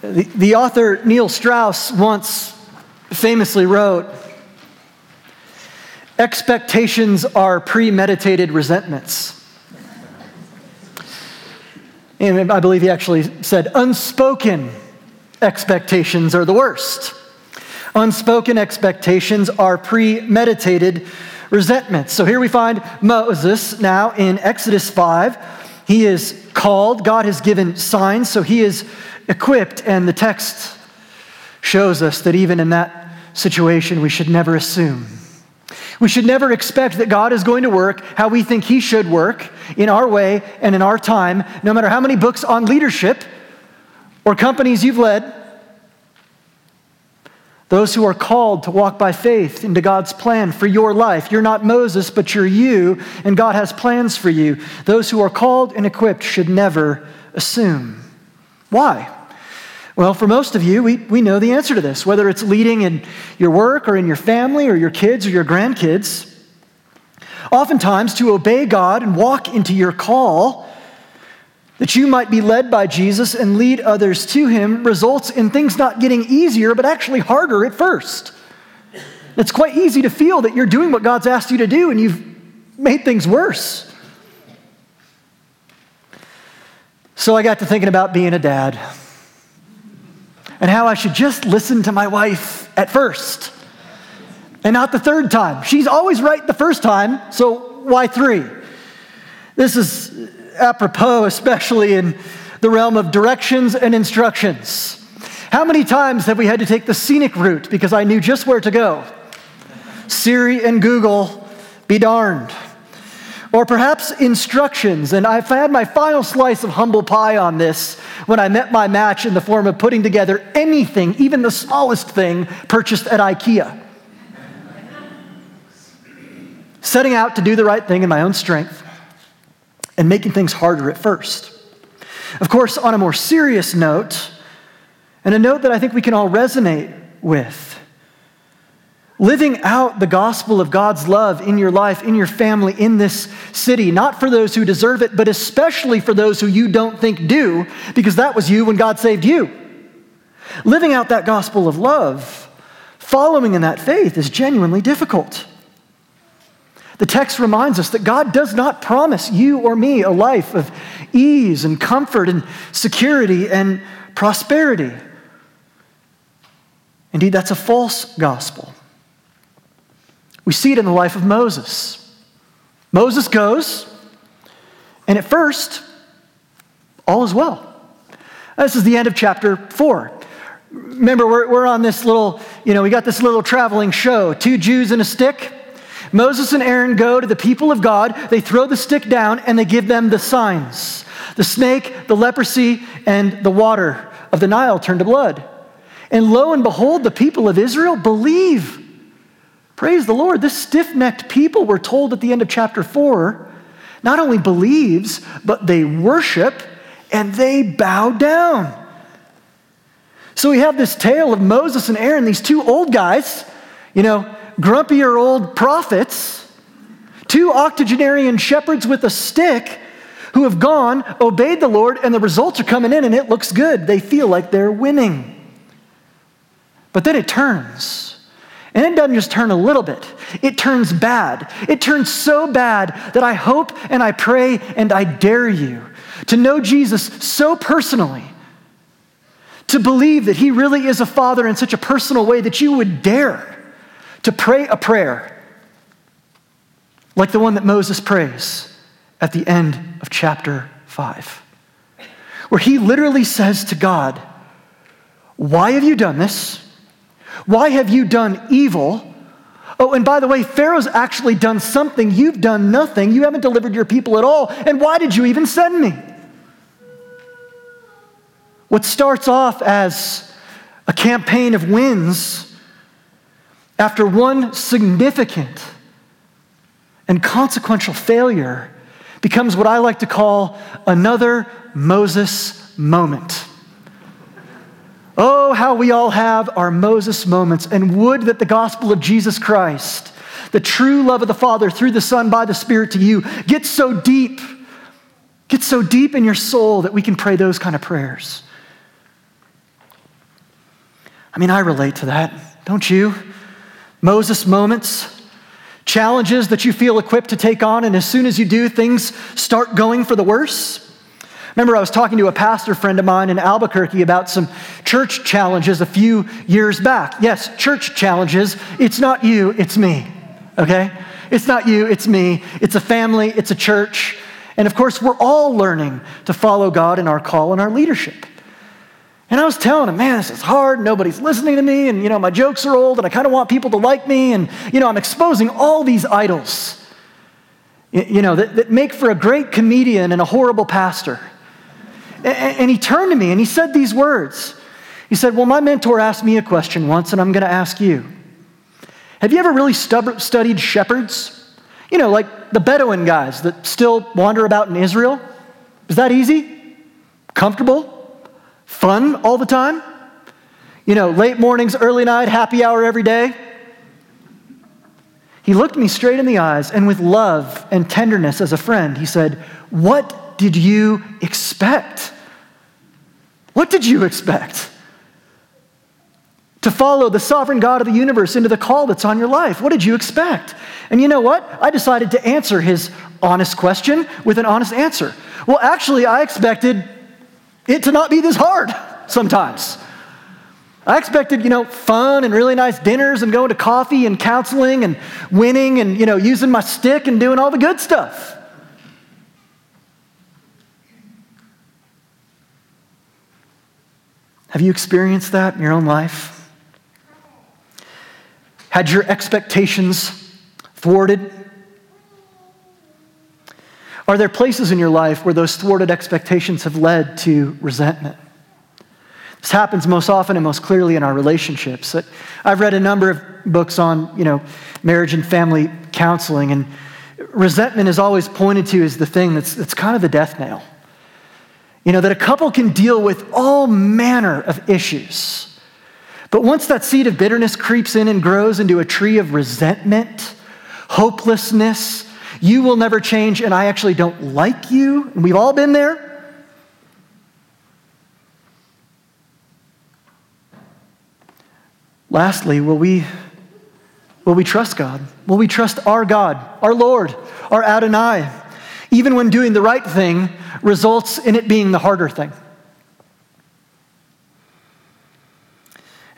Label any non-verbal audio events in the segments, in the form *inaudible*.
The, the author Neil Strauss once famously wrote Expectations are premeditated resentments. And I believe he actually said, unspoken expectations are the worst. Unspoken expectations are premeditated resentments. So here we find Moses now in Exodus 5. He is called, God has given signs, so he is equipped, and the text shows us that even in that situation, we should never assume. We should never expect that God is going to work how we think He should work in our way and in our time, no matter how many books on leadership or companies you've led. Those who are called to walk by faith into God's plan for your life. You're not Moses, but you're you, and God has plans for you. Those who are called and equipped should never assume. Why? Well, for most of you, we, we know the answer to this, whether it's leading in your work or in your family or your kids or your grandkids. Oftentimes, to obey God and walk into your call, that you might be led by Jesus and lead others to Him, results in things not getting easier, but actually harder at first. It's quite easy to feel that you're doing what God's asked you to do and you've made things worse. So I got to thinking about being a dad and how I should just listen to my wife at first and not the third time. She's always right the first time, so why three? This is apropos, especially in the realm of directions and instructions. How many times have we had to take the scenic route because I knew just where to go? Siri and Google, be darned. Or perhaps instructions, and I've had my final slice of humble pie on this when I met my match in the form of putting together anything, even the smallest thing, purchased at IKEA. Setting out to do the right thing in my own strength and making things harder at first. Of course, on a more serious note, and a note that I think we can all resonate with, living out the gospel of God's love in your life, in your family, in this city, not for those who deserve it, but especially for those who you don't think do, because that was you when God saved you. Living out that gospel of love, following in that faith, is genuinely difficult. The text reminds us that God does not promise you or me a life of ease and comfort and security and prosperity. Indeed, that's a false gospel. We see it in the life of Moses. Moses goes, and at first, all is well. This is the end of chapter four. Remember, we're, we're on this little, you know, we got this little traveling show two Jews and a stick. Moses and Aaron go to the people of God, they throw the stick down, and they give them the signs the snake, the leprosy, and the water of the Nile turn to blood. And lo and behold, the people of Israel believe Praise the Lord. This stiff necked people, we're told at the end of chapter 4, not only believes, but they worship and they bow down. So we have this tale of Moses and Aaron, these two old guys, you know, grumpier old prophets, two octogenarian shepherds with a stick who have gone, obeyed the Lord, and the results are coming in and it looks good. They feel like they're winning. But then it turns. And it doesn't just turn a little bit, it turns bad. It turns so bad that I hope and I pray and I dare you to know Jesus so personally, to believe that He really is a Father in such a personal way that you would dare to pray a prayer like the one that Moses prays at the end of chapter 5, where he literally says to God, Why have you done this? Why have you done evil? Oh, and by the way, Pharaoh's actually done something. You've done nothing. You haven't delivered your people at all. And why did you even send me? What starts off as a campaign of wins after one significant and consequential failure becomes what I like to call another Moses moment. Oh, how we all have our Moses moments, and would that the gospel of Jesus Christ, the true love of the Father through the Son by the Spirit to you, gets so deep, gets so deep in your soul that we can pray those kind of prayers. I mean, I relate to that, don't you? Moses moments, challenges that you feel equipped to take on, and as soon as you do, things start going for the worse. Remember, I was talking to a pastor friend of mine in Albuquerque about some church challenges a few years back. Yes, church challenges. It's not you, it's me, okay? It's not you, it's me. It's a family, it's a church. And of course, we're all learning to follow God in our call and our leadership. And I was telling him, man, this is hard. Nobody's listening to me. And, you know, my jokes are old and I kind of want people to like me. And, you know, I'm exposing all these idols, you know, that, that make for a great comedian and a horrible pastor. And, he turned to me and he said these words. He said, Well, my mentor asked me a question once, and I'm going to ask you. Have you ever really stub- studied shepherds? You know, like the Bedouin guys that still wander about in Israel? Is that easy? Comfortable? Fun all the time? You know, late mornings, early night, happy hour every day? He looked me straight in the eyes and with love and tenderness as a friend, he said, What did you expect? What did you expect? To follow the sovereign God of the universe into the call that's on your life. What did you expect? And you know what? I decided to answer his honest question with an honest answer. Well, actually, I expected it to not be this hard sometimes. I expected, you know, fun and really nice dinners and going to coffee and counseling and winning and, you know, using my stick and doing all the good stuff. Have you experienced that in your own life? Had your expectations thwarted? Are there places in your life where those thwarted expectations have led to resentment? This happens most often and most clearly in our relationships. I've read a number of books on, you know, marriage and family counseling, and resentment is always pointed to as the thing that's, that's kind of the death nail. You know, that a couple can deal with all manner of issues. But once that seed of bitterness creeps in and grows into a tree of resentment, hopelessness, you will never change, and I actually don't like you. And we've all been there. Lastly, will we, will we trust God? Will we trust our God, our Lord, our Adonai, even when doing the right thing results in it being the harder thing?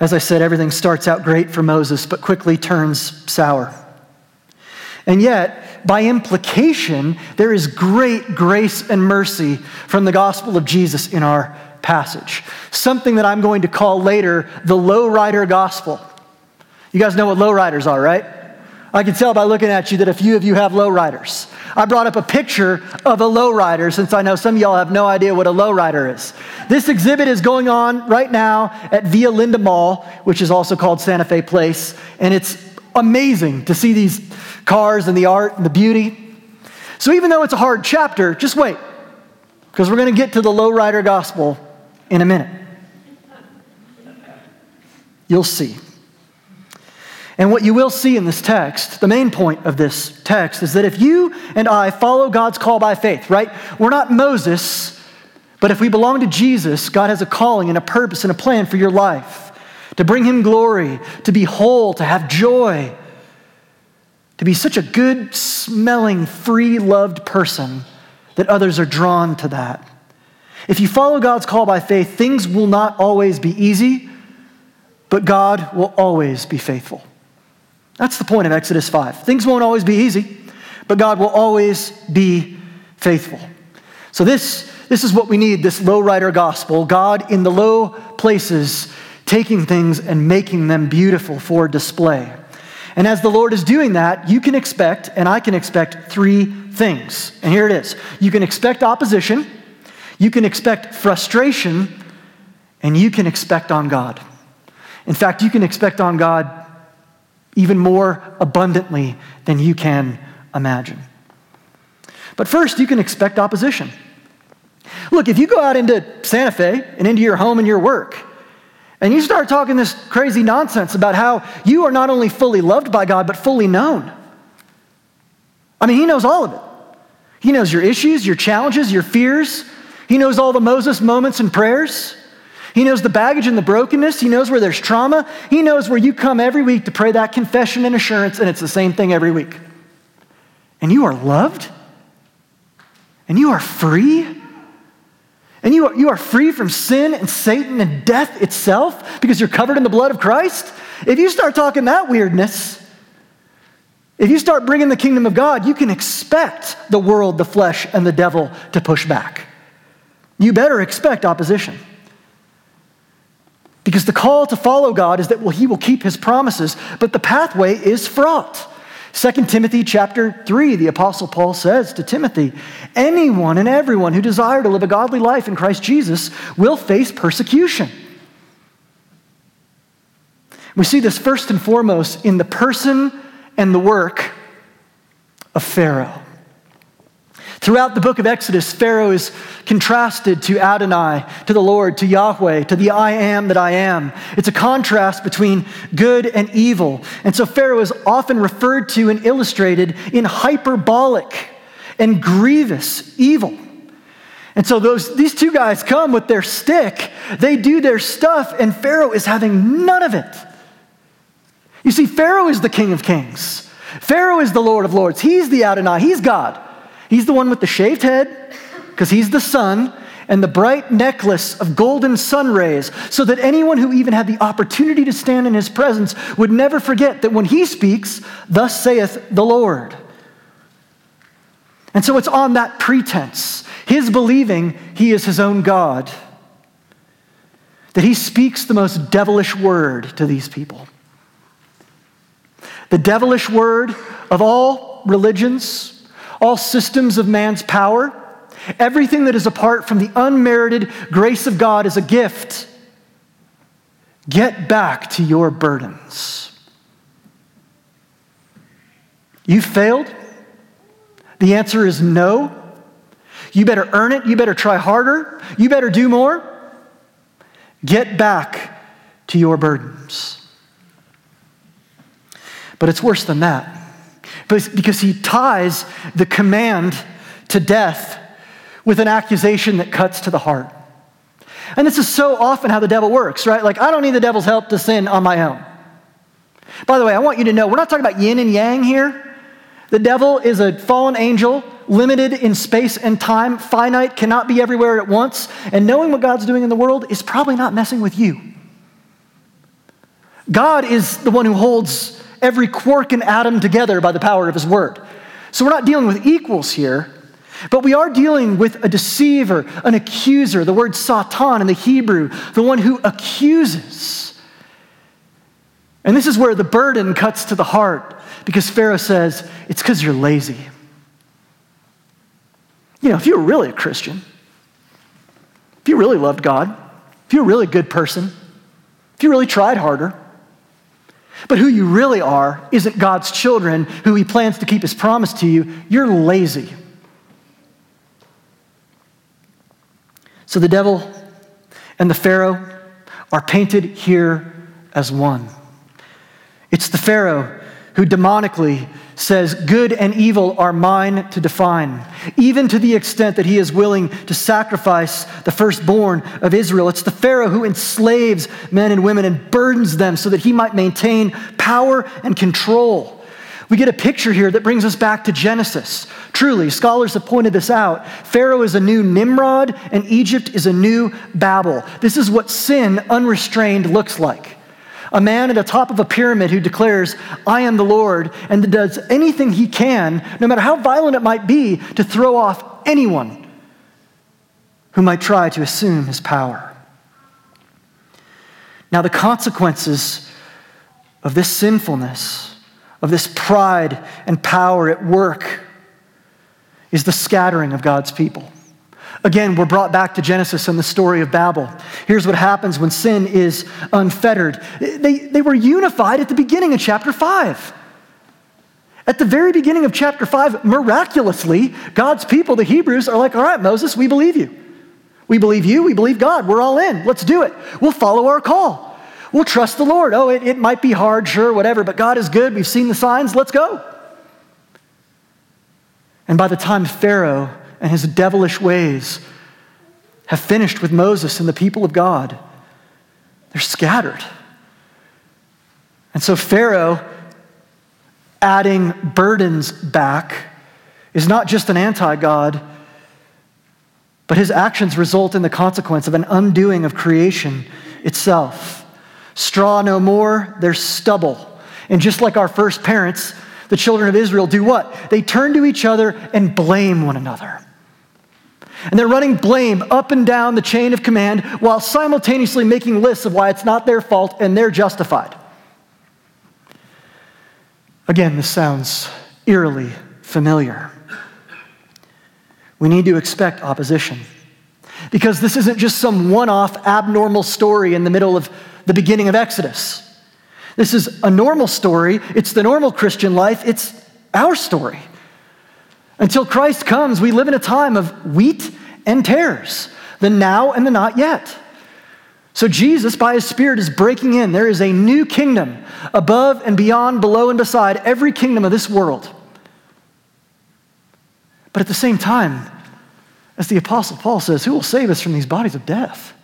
As I said, everything starts out great for Moses, but quickly turns sour. And yet, by implication, there is great grace and mercy from the gospel of Jesus in our passage. Something that I'm going to call later the lowrider gospel. You guys know what lowriders are, right? I can tell by looking at you that a few of you have lowriders. I brought up a picture of a lowrider since I know some of y'all have no idea what a lowrider is. This exhibit is going on right now at Villa Linda Mall, which is also called Santa Fe Place, and it's amazing to see these cars and the art and the beauty. So even though it's a hard chapter, just wait, because we're going to get to the lowrider gospel in a minute. You'll see. And what you will see in this text, the main point of this text, is that if you and I follow God's call by faith, right? We're not Moses, but if we belong to Jesus, God has a calling and a purpose and a plan for your life to bring him glory, to be whole, to have joy, to be such a good smelling, free loved person that others are drawn to that. If you follow God's call by faith, things will not always be easy, but God will always be faithful. That's the point of Exodus 5. Things won't always be easy, but God will always be faithful. So, this, this is what we need this lowrider gospel God in the low places taking things and making them beautiful for display. And as the Lord is doing that, you can expect, and I can expect, three things. And here it is you can expect opposition, you can expect frustration, and you can expect on God. In fact, you can expect on God even more abundantly than you can imagine. But first, you can expect opposition. Look, if you go out into Santa Fe and into your home and your work, and you start talking this crazy nonsense about how you are not only fully loved by God, but fully known. I mean, He knows all of it. He knows your issues, your challenges, your fears. He knows all the Moses moments and prayers. He knows the baggage and the brokenness. He knows where there's trauma. He knows where you come every week to pray that confession and assurance, and it's the same thing every week. And you are loved, and you are free, and you are, you are free from sin and Satan and death itself because you're covered in the blood of Christ. If you start talking that weirdness, if you start bringing the kingdom of God, you can expect the world, the flesh, and the devil to push back. You better expect opposition. Because the call to follow God is that well, he will keep his promises, but the pathway is fraught. 2 Timothy chapter 3, the apostle Paul says to Timothy, anyone and everyone who desire to live a godly life in Christ Jesus will face persecution. We see this first and foremost in the person and the work of Pharaoh. Throughout the book of Exodus, Pharaoh is contrasted to Adonai, to the Lord, to Yahweh, to the I am that I am. It's a contrast between good and evil. And so Pharaoh is often referred to and illustrated in hyperbolic and grievous evil. And so those, these two guys come with their stick, they do their stuff, and Pharaoh is having none of it. You see, Pharaoh is the king of kings. Pharaoh is the Lord of lords. He's the Adonai. He's God. He's the one with the shaved head, because he's the sun, and the bright necklace of golden sun rays, so that anyone who even had the opportunity to stand in his presence would never forget that when he speaks, thus saith the Lord. And so it's on that pretense, his believing he is his own God, that he speaks the most devilish word to these people. The devilish word of all religions, all systems of man's power, everything that is apart from the unmerited grace of God is a gift. Get back to your burdens. You failed? The answer is no. You better earn it. You better try harder. You better do more. Get back to your burdens. But it's worse than that because he ties the command to death with an accusation that cuts to the heart. And this is so often how the devil works, right? Like, I don't need the devil's help to sin on my own. By the way, I want you to know we're not talking about yin and yang here. The devil is a fallen angel, limited in space and time, finite, cannot be everywhere at once. And knowing what God's doing in the world is probably not messing with you. God is the one who holds every quark and atom together by the power of his word. So we're not dealing with equals here, but we are dealing with a deceiver, an accuser, the word Satan in the Hebrew, the one who accuses. And this is where the burden cuts to the heart because Pharaoh says, It's because you're lazy. You know, if you were really a Christian, if you really loved God, if you're a really good person, if you really tried harder, but who you really are isn't God's children who He plans to keep His promise to you. You're lazy. So the devil and the Pharaoh are painted here as one. It's the Pharaoh who demonically says, Good and evil are mine to define, even to the extent that he is willing to sacrifice the firstborn of Israel. It's the Pharaoh who enslaves men and women and burdens them so that he might maintain power and control. We get a picture here that brings us back to Genesis. Truly, scholars have pointed this out. Pharaoh is a new Nimrod, and Egypt is a new Babel. This is what sin unrestrained looks like a man at the top of a pyramid who declares, I am the Lord, and does anything he can, no matter how violent it might be, to throw off anyone who might try to assume his power. Now, the consequences of this sinfulness, of this pride and power at work, is the scattering of God's people. Again, we're brought back to Genesis and the story of Babel. Here's what happens when sin is unfettered. They, they were unified at the beginning of chapter 5. At the very beginning of chapter 5, miraculously, God's people, the Hebrews, are like, all right, Moses, we believe you. We believe you, we believe God. We're all in. Let's do it. We'll follow our call. We'll trust the Lord. Oh, it, it might be hard, sure, whatever, but God is good. We've seen the signs. Let's go. And by the time Pharaoh and his devilish ways have finished with Moses and the people of God. They're scattered. And so Pharaoh adding burdens back is not just an anti God, but his actions result in the consequence of an undoing of creation itself. Straw no more, there's stubble. And just like our first parents, the children of Israel do what? They turn to each other and blame one another. And they're running blame up and down the chain of command while simultaneously making lists of why it's not their fault and they're justified. Again, this sounds eerily familiar. We need to expect opposition because this isn't just some one off abnormal story in the middle of the beginning of Exodus. This is a normal story. It's the normal Christian life. It's our story. Until Christ comes, we live in a time of wheat and tares, the now and the not yet. So Jesus, by his Spirit, is breaking in. There is a new kingdom above and beyond, below and beside every kingdom of this world. But at the same time, as the Apostle Paul says, who will save us from these bodies of death?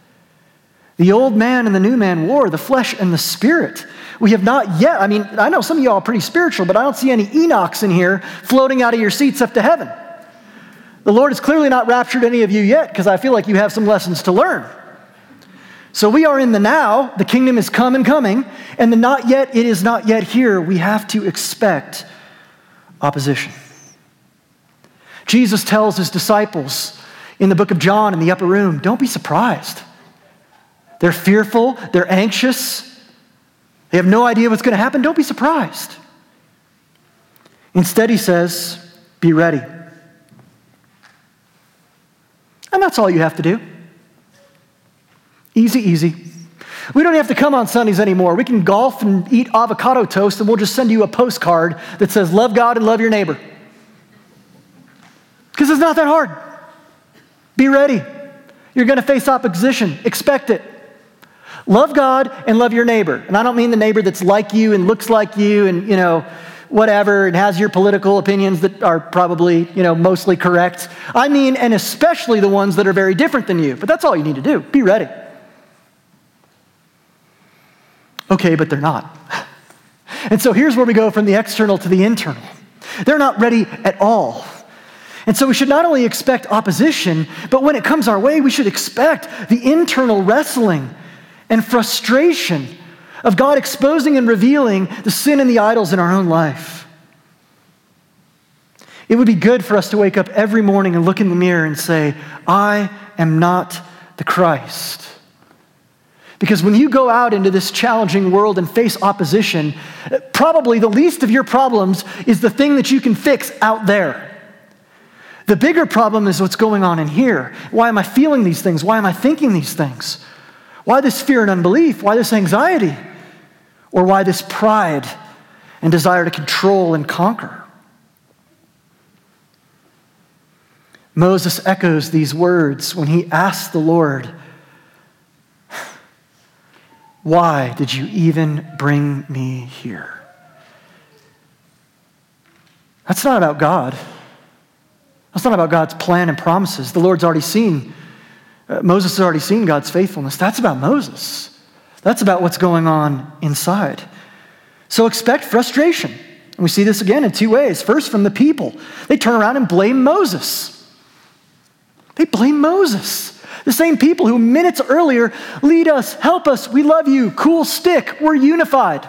The old man and the new man war, the flesh and the spirit. We have not yet, I mean, I know some of y'all are pretty spiritual, but I don't see any Enochs in here floating out of your seats up to heaven. The Lord has clearly not raptured any of you yet because I feel like you have some lessons to learn. So we are in the now, the kingdom is come and coming, and the not yet, it is not yet here. We have to expect opposition. Jesus tells his disciples in the book of John in the upper room don't be surprised. They're fearful, they're anxious, they have no idea what's going to happen. Don't be surprised. Instead, he says, be ready. And that's all you have to do. Easy, easy. We don't have to come on Sundays anymore. We can golf and eat avocado toast, and we'll just send you a postcard that says, Love God and love your neighbor. Because it's not that hard. Be ready. You're going to face opposition. Expect it. Love God and love your neighbor. And I don't mean the neighbor that's like you and looks like you and, you know, whatever and has your political opinions that are probably, you know, mostly correct. I mean, and especially the ones that are very different than you. But that's all you need to do. Be ready. Okay, but they're not. *laughs* And so here's where we go from the external to the internal. They're not ready at all. And so we should not only expect opposition, but when it comes our way, we should expect the internal wrestling and frustration of God exposing and revealing the sin and the idols in our own life. It would be good for us to wake up every morning and look in the mirror and say, I am not the Christ. Because when you go out into this challenging world and face opposition, probably the least of your problems is the thing that you can fix out there. The bigger problem is what's going on in here. Why am I feeling these things? Why am I thinking these things? Why this fear and unbelief? Why this anxiety? Or why this pride and desire to control and conquer? Moses echoes these words when he asks the Lord, Why did you even bring me here? That's not about God. That's not about God's plan and promises. The Lord's already seen uh, Moses has already seen God's faithfulness. That's about Moses. That's about what's going on inside. So expect frustration. And we see this again in two ways. First, from the people, they turn around and blame Moses. They blame Moses. The same people who minutes earlier lead us, help us, we love you, cool stick, we're unified.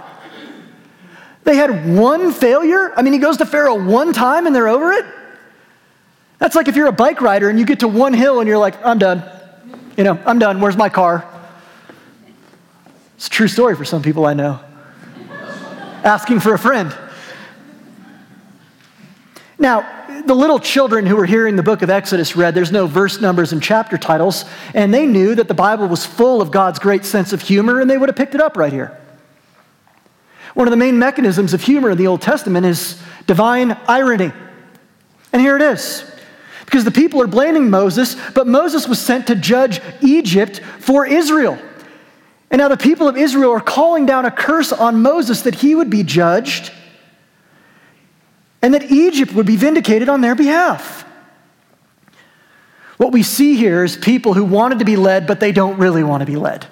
They had one failure. I mean, he goes to Pharaoh one time and they're over it. That's like if you're a bike rider and you get to one hill and you're like, I'm done. You know, I'm done. Where's my car? It's a true story for some people I know. Asking for a friend. Now, the little children who were hearing the book of Exodus read, there's no verse numbers and chapter titles, and they knew that the Bible was full of God's great sense of humor, and they would have picked it up right here. One of the main mechanisms of humor in the Old Testament is divine irony. And here it is because the people are blaming Moses, but Moses was sent to judge Egypt for Israel. And now the people of Israel are calling down a curse on Moses that he would be judged and that Egypt would be vindicated on their behalf. What we see here is people who wanted to be led, but they don't really want to be led.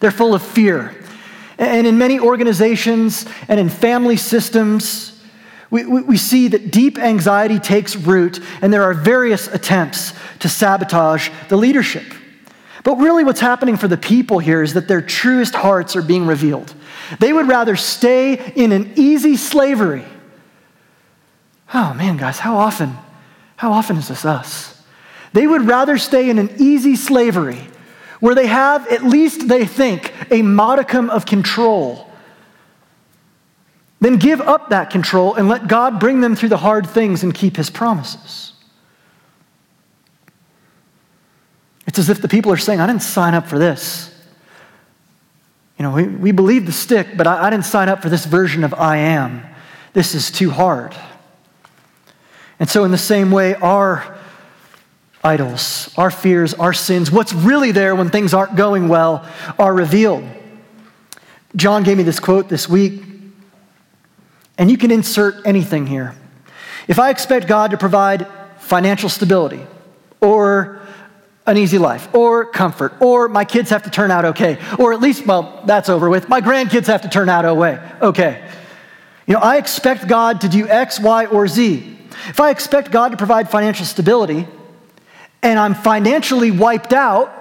They're full of fear. And in many organizations and in family systems, we, we, we, see that deep anxiety takes root, and there are various attempts to sabotage the leadership. But really, what's happening for the people here is that their truest hearts are being revealed. They would rather stay in an easy slavery. Oh man, guys, how often, how often is this us? They would rather stay in an easy slavery where they have, at least they think, a modicum of control than give up that control and let God bring them through the hard things and keep his promises. It's as if the people are saying, I didn't sign up for this. You know, we, we believe the stick, but I, I didn't sign up for this version of I am. This is too hard. And so, in the same way, our idols, our fears, our sins, what's really there when things aren't going well, are revealed. John gave me this quote this week, and you can insert anything here. If I expect God to provide financial stability, or an easy life, or comfort, or my kids have to turn out okay, or at least, well, that's over with. My grandkids have to turn out okay. You know, I expect God to do X, Y, or Z. If I expect God to provide financial stability and I'm financially wiped out,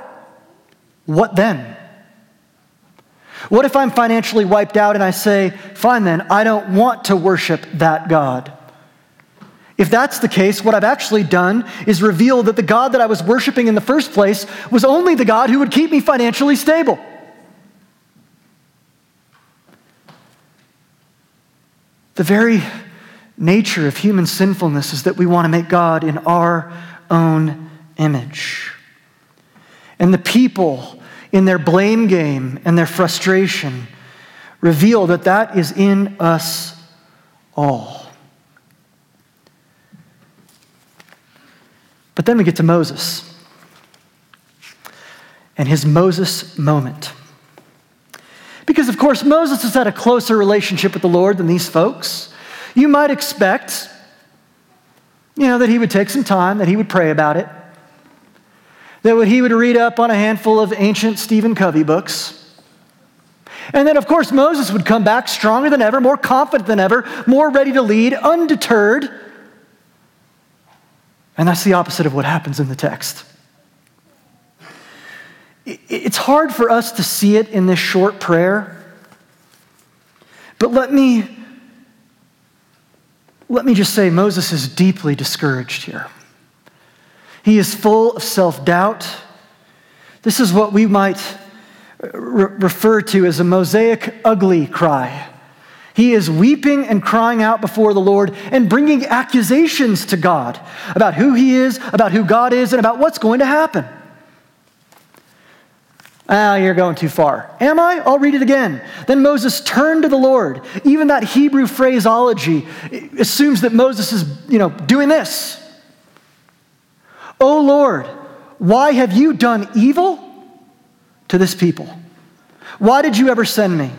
what then? What if I'm financially wiped out and I say, fine then, I don't want to worship that God? If that's the case, what I've actually done is reveal that the God that I was worshiping in the first place was only the God who would keep me financially stable. The very nature of human sinfulness is that we want to make God in our own image. And the people, in their blame game and their frustration, reveal that that is in us all. But then we get to Moses and his Moses moment. Because, of course, Moses has had a closer relationship with the Lord than these folks. You might expect, you know, that he would take some time, that he would pray about it, that he would read up on a handful of ancient Stephen Covey books. And then, of course, Moses would come back stronger than ever, more confident than ever, more ready to lead, undeterred and that's the opposite of what happens in the text. It's hard for us to see it in this short prayer, but let me, let me just say Moses is deeply discouraged here. He is full of self doubt. This is what we might re- refer to as a Mosaic ugly cry. He is weeping and crying out before the Lord and bringing accusations to God about who he is, about who God is, and about what's going to happen. Ah, you're going too far. Am I? I'll read it again. Then Moses turned to the Lord. Even that Hebrew phraseology assumes that Moses is, you know, doing this. Oh Lord, why have you done evil to this people? Why did you ever send me?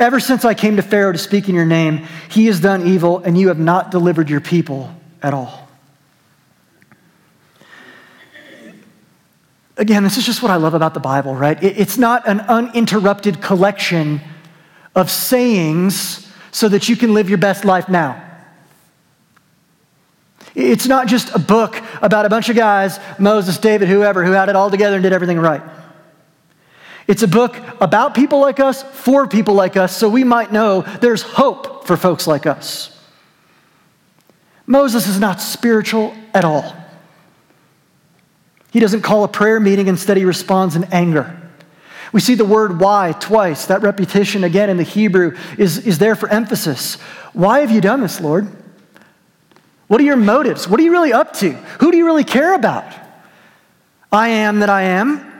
Ever since I came to Pharaoh to speak in your name, he has done evil, and you have not delivered your people at all. Again, this is just what I love about the Bible, right? It's not an uninterrupted collection of sayings so that you can live your best life now. It's not just a book about a bunch of guys, Moses, David, whoever, who had it all together and did everything right. It's a book about people like us, for people like us, so we might know there's hope for folks like us. Moses is not spiritual at all. He doesn't call a prayer meeting, instead, he responds in anger. We see the word why twice. That repetition again in the Hebrew is, is there for emphasis. Why have you done this, Lord? What are your motives? What are you really up to? Who do you really care about? I am that I am.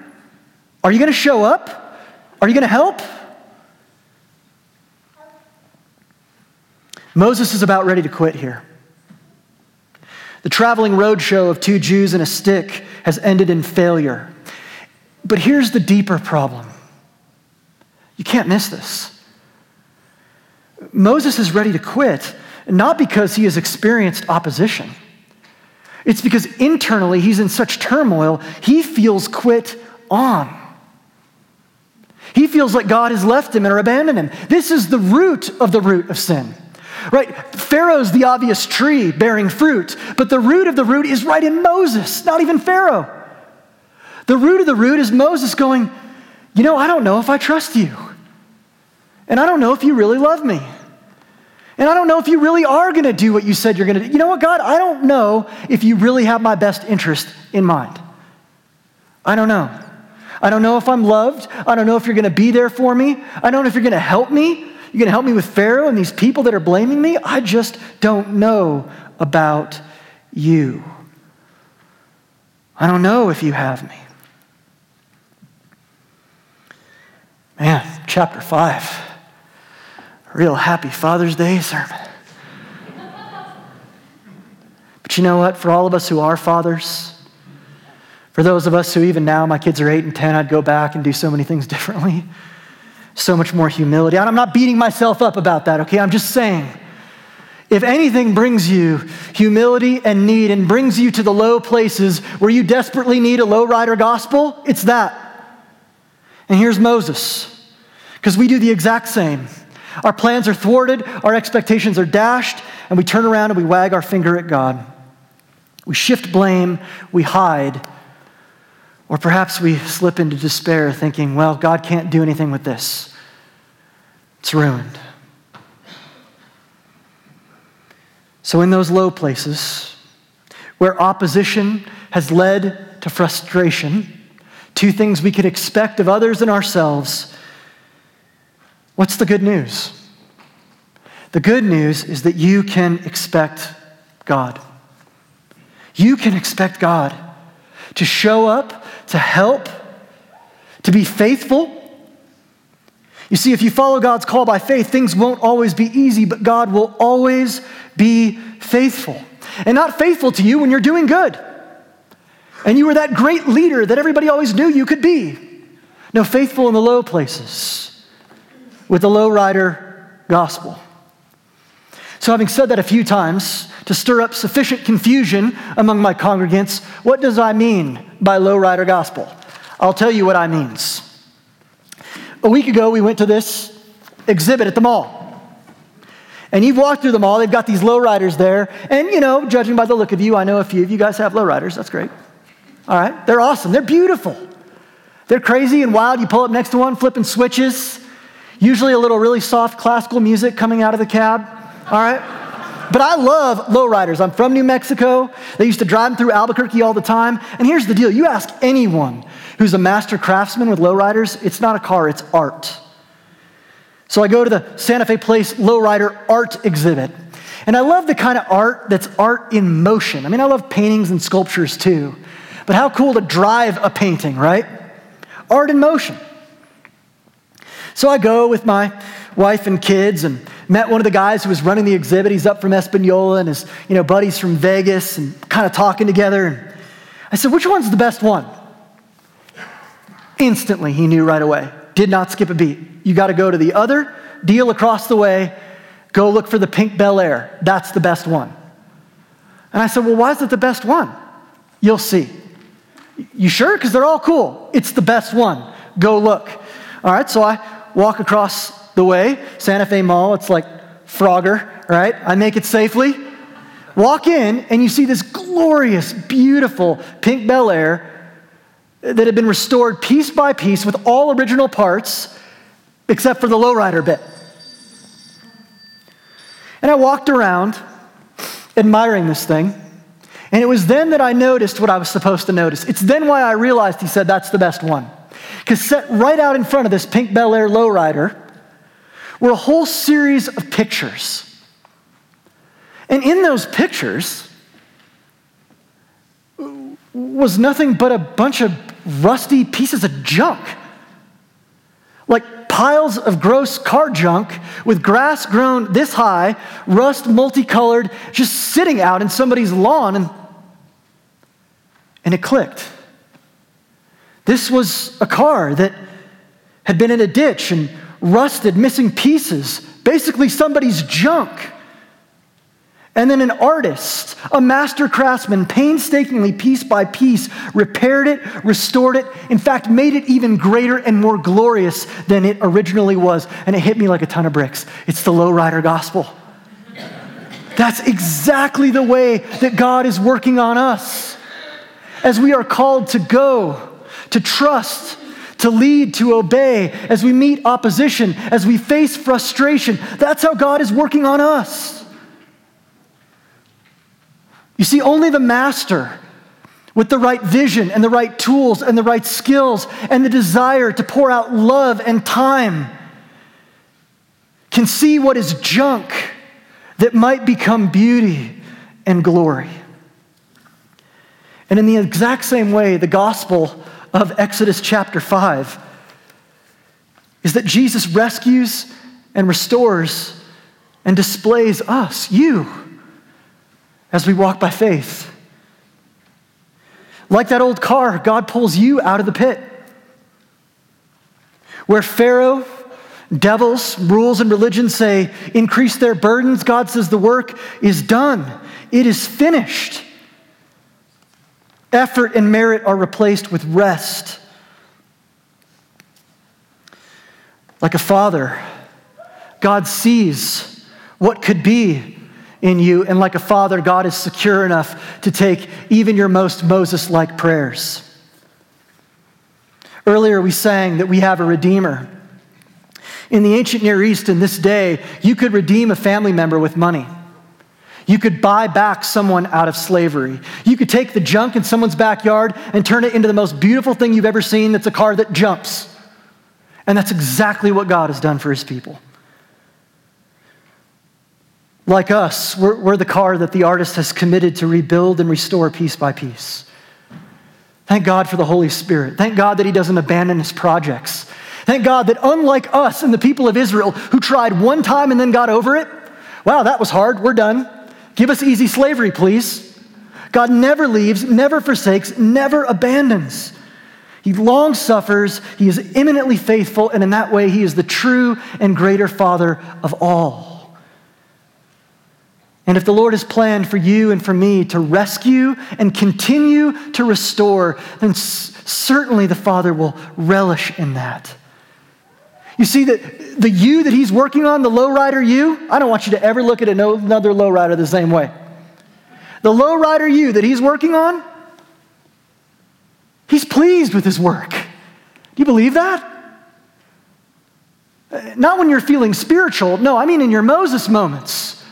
Are you going to show up? Are you going to help? Moses is about ready to quit here. The traveling roadshow of two Jews and a stick has ended in failure. But here's the deeper problem you can't miss this. Moses is ready to quit, not because he has experienced opposition. It's because internally he's in such turmoil, he feels quit on. He feels like God has left him or abandoned him. This is the root of the root of sin. Right? Pharaoh's the obvious tree bearing fruit, but the root of the root is right in Moses, not even Pharaoh. The root of the root is Moses going, You know, I don't know if I trust you. And I don't know if you really love me. And I don't know if you really are going to do what you said you're going to do. You know what, God? I don't know if you really have my best interest in mind. I don't know. I don't know if I'm loved. I don't know if you're going to be there for me. I don't know if you're going to help me. You're going to help me with Pharaoh and these people that are blaming me. I just don't know about you. I don't know if you have me. Man, chapter 5. Real happy Father's Day sermon. but you know what? For all of us who are fathers, for those of us who, even now, my kids are 8 and 10, I'd go back and do so many things differently. So much more humility. And I'm not beating myself up about that, okay? I'm just saying. If anything brings you humility and need and brings you to the low places where you desperately need a lowrider gospel, it's that. And here's Moses, because we do the exact same. Our plans are thwarted, our expectations are dashed, and we turn around and we wag our finger at God. We shift blame, we hide, or perhaps we slip into despair thinking, well, God can't do anything with this. It's ruined. So, in those low places where opposition has led to frustration, two things we could expect of others and ourselves What's the good news? The good news is that you can expect God. You can expect God to show up, to help, to be faithful. You see, if you follow God's call by faith, things won't always be easy, but God will always be faithful. And not faithful to you when you're doing good. And you were that great leader that everybody always knew you could be. No, faithful in the low places with the lowrider gospel. So, having said that a few times to stir up sufficient confusion among my congregants, what does I mean by lowrider gospel? I'll tell you what I means. A week ago, we went to this exhibit at the mall. And you've walked through the mall, they've got these lowriders there. And, you know, judging by the look of you, I know a few of you guys have lowriders. That's great. All right, they're awesome, they're beautiful. They're crazy and wild. You pull up next to one, flipping switches. Usually a little really soft classical music coming out of the cab, all right? But I love lowriders. I'm from New Mexico. They used to drive them through Albuquerque all the time. And here's the deal you ask anyone who's a master craftsman with lowriders, it's not a car, it's art. So I go to the Santa Fe Place Lowrider Art Exhibit. And I love the kind of art that's art in motion. I mean, I love paintings and sculptures too. But how cool to drive a painting, right? Art in motion. So I go with my wife and kids and met one of the guys who was running the exhibit. He's up from Espanola and his you know, buddies from Vegas and kind of talking together. And I said, which one's the best one? Instantly, he knew right away. Did not skip a beat. You got to go to the other deal across the way. Go look for the pink Bel Air. That's the best one. And I said, well, why is it the best one? You'll see. You sure? Because they're all cool. It's the best one. Go look. All right, so I walk across the way, Santa Fe Mall, it's like Frogger, right? I make it safely. Walk in, and you see this glorious, beautiful pink Bel Air that had been restored piece by piece with all original parts, except for the lowrider bit. And I walked around admiring this thing. And it was then that I noticed what I was supposed to notice. It's then why I realized he said that's the best one. Because set right out in front of this pink Bel Air lowrider were a whole series of pictures. And in those pictures was nothing but a bunch of rusty pieces of junk. Like piles of gross car junk with grass grown this high, rust multicolored, just sitting out in somebody's lawn. And, and it clicked. This was a car that had been in a ditch and rusted, missing pieces, basically somebody's junk. And then an artist, a master craftsman, painstakingly, piece by piece, repaired it, restored it, in fact, made it even greater and more glorious than it originally was. And it hit me like a ton of bricks. It's the lowrider gospel. That's exactly the way that God is working on us. As we are called to go, to trust, to lead, to obey, as we meet opposition, as we face frustration, that's how God is working on us. You see, only the master with the right vision and the right tools and the right skills and the desire to pour out love and time can see what is junk that might become beauty and glory. And in the exact same way, the gospel of Exodus chapter 5 is that Jesus rescues and restores and displays us, you as we walk by faith. Like that old car, God pulls you out of the pit. Where Pharaoh, devils, rules, and religion say increase their burdens, God says the work is done, it is finished. Effort and merit are replaced with rest. Like a father, God sees what could be in you. And like a father, God is secure enough to take even your most Moses like prayers. Earlier, we sang that we have a Redeemer. In the ancient Near East, in this day, you could redeem a family member with money. You could buy back someone out of slavery. You could take the junk in someone's backyard and turn it into the most beautiful thing you've ever seen that's a car that jumps. And that's exactly what God has done for his people. Like us, we're, we're, the car that the artist has committed to rebuild and restore piece by piece. Thank God for the Holy Spirit. Thank God that He doesn't abandon His projects. Thank God that unlike us and the people of Israel who tried one time and then got over it, wow, that was hard, we're done. Give us easy slavery, please. God never leaves, never forsakes, never abandons. He long suffers, He is eminently faithful, and in that way, He is the true and greater Father of all. And if the Lord has planned for you and for me to rescue and continue to restore, then certainly the Father will relish in that. You see that the you that He's working on, the lowrider you, I don't want you to ever look at another lowrider the same way. The lowrider you that He's working on, He's pleased with His work. Do you believe that? Uh, not when you're feeling spiritual. No, I mean in your Moses moments.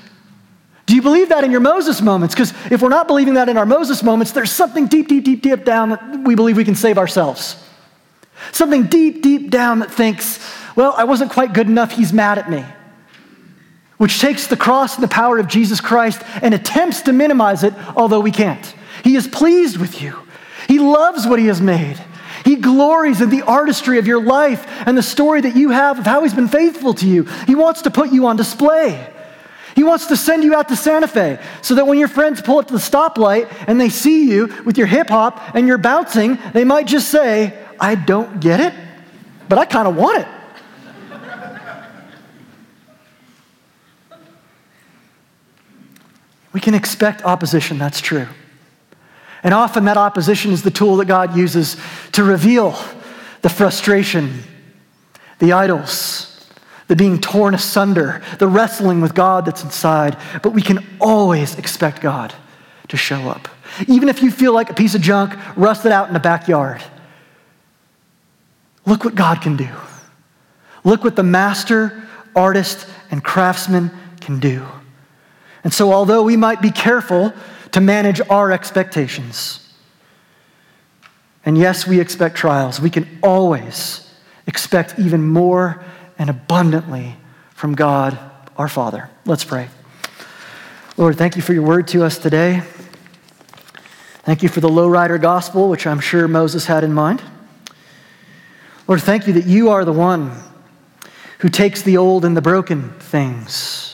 Do you believe that in your Moses moments? Because if we're not believing that in our Moses moments, there's something deep, deep, deep, deep down that we believe we can save ourselves. Something deep, deep down that thinks, well, I wasn't quite good enough, he's mad at me. Which takes the cross and the power of Jesus Christ and attempts to minimize it, although we can't. He is pleased with you, he loves what he has made. He glories in the artistry of your life and the story that you have of how he's been faithful to you. He wants to put you on display. He wants to send you out to Santa Fe so that when your friends pull up to the stoplight and they see you with your hip hop and you're bouncing, they might just say, I don't get it, but I kind of want it. We can expect opposition, that's true. And often that opposition is the tool that God uses to reveal the frustration, the idols, the being torn asunder, the wrestling with God that's inside. But we can always expect God to show up. Even if you feel like a piece of junk rusted out in the backyard, look what God can do. Look what the master, artist, and craftsman can do. And so, although we might be careful to manage our expectations, and yes, we expect trials, we can always expect even more and abundantly from God our Father. Let's pray. Lord, thank you for your word to us today. Thank you for the lowrider gospel, which I'm sure Moses had in mind. Lord, thank you that you are the one who takes the old and the broken things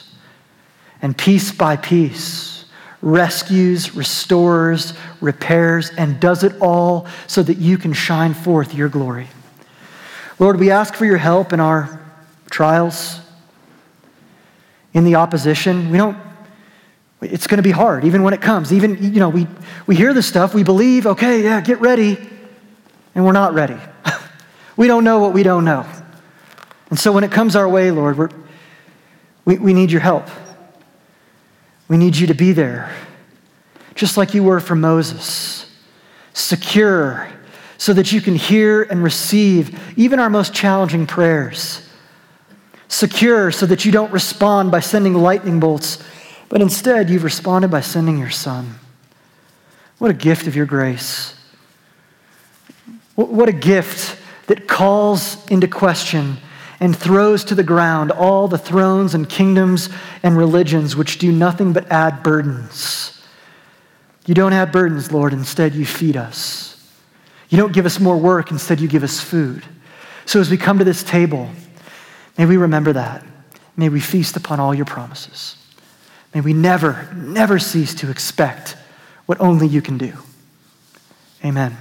and piece by piece rescues, restores, repairs, and does it all so that you can shine forth your glory. Lord, we ask for your help in our trials, in the opposition. We don't It's going to be hard, even when it comes. Even, you know, we, we hear the stuff, we believe, okay, yeah, get ready, and we're not ready. *laughs* we don't know what we don't know. And so when it comes our way, Lord, we, we need your help. We need you to be there, just like you were for Moses, secure, so that you can hear and receive even our most challenging prayers. Secure, so that you don't respond by sending lightning bolts but instead, you've responded by sending your son. What a gift of your grace. What a gift that calls into question and throws to the ground all the thrones and kingdoms and religions which do nothing but add burdens. You don't add burdens, Lord. Instead, you feed us. You don't give us more work. Instead, you give us food. So as we come to this table, may we remember that. May we feast upon all your promises. May we never, never cease to expect what only you can do. Amen.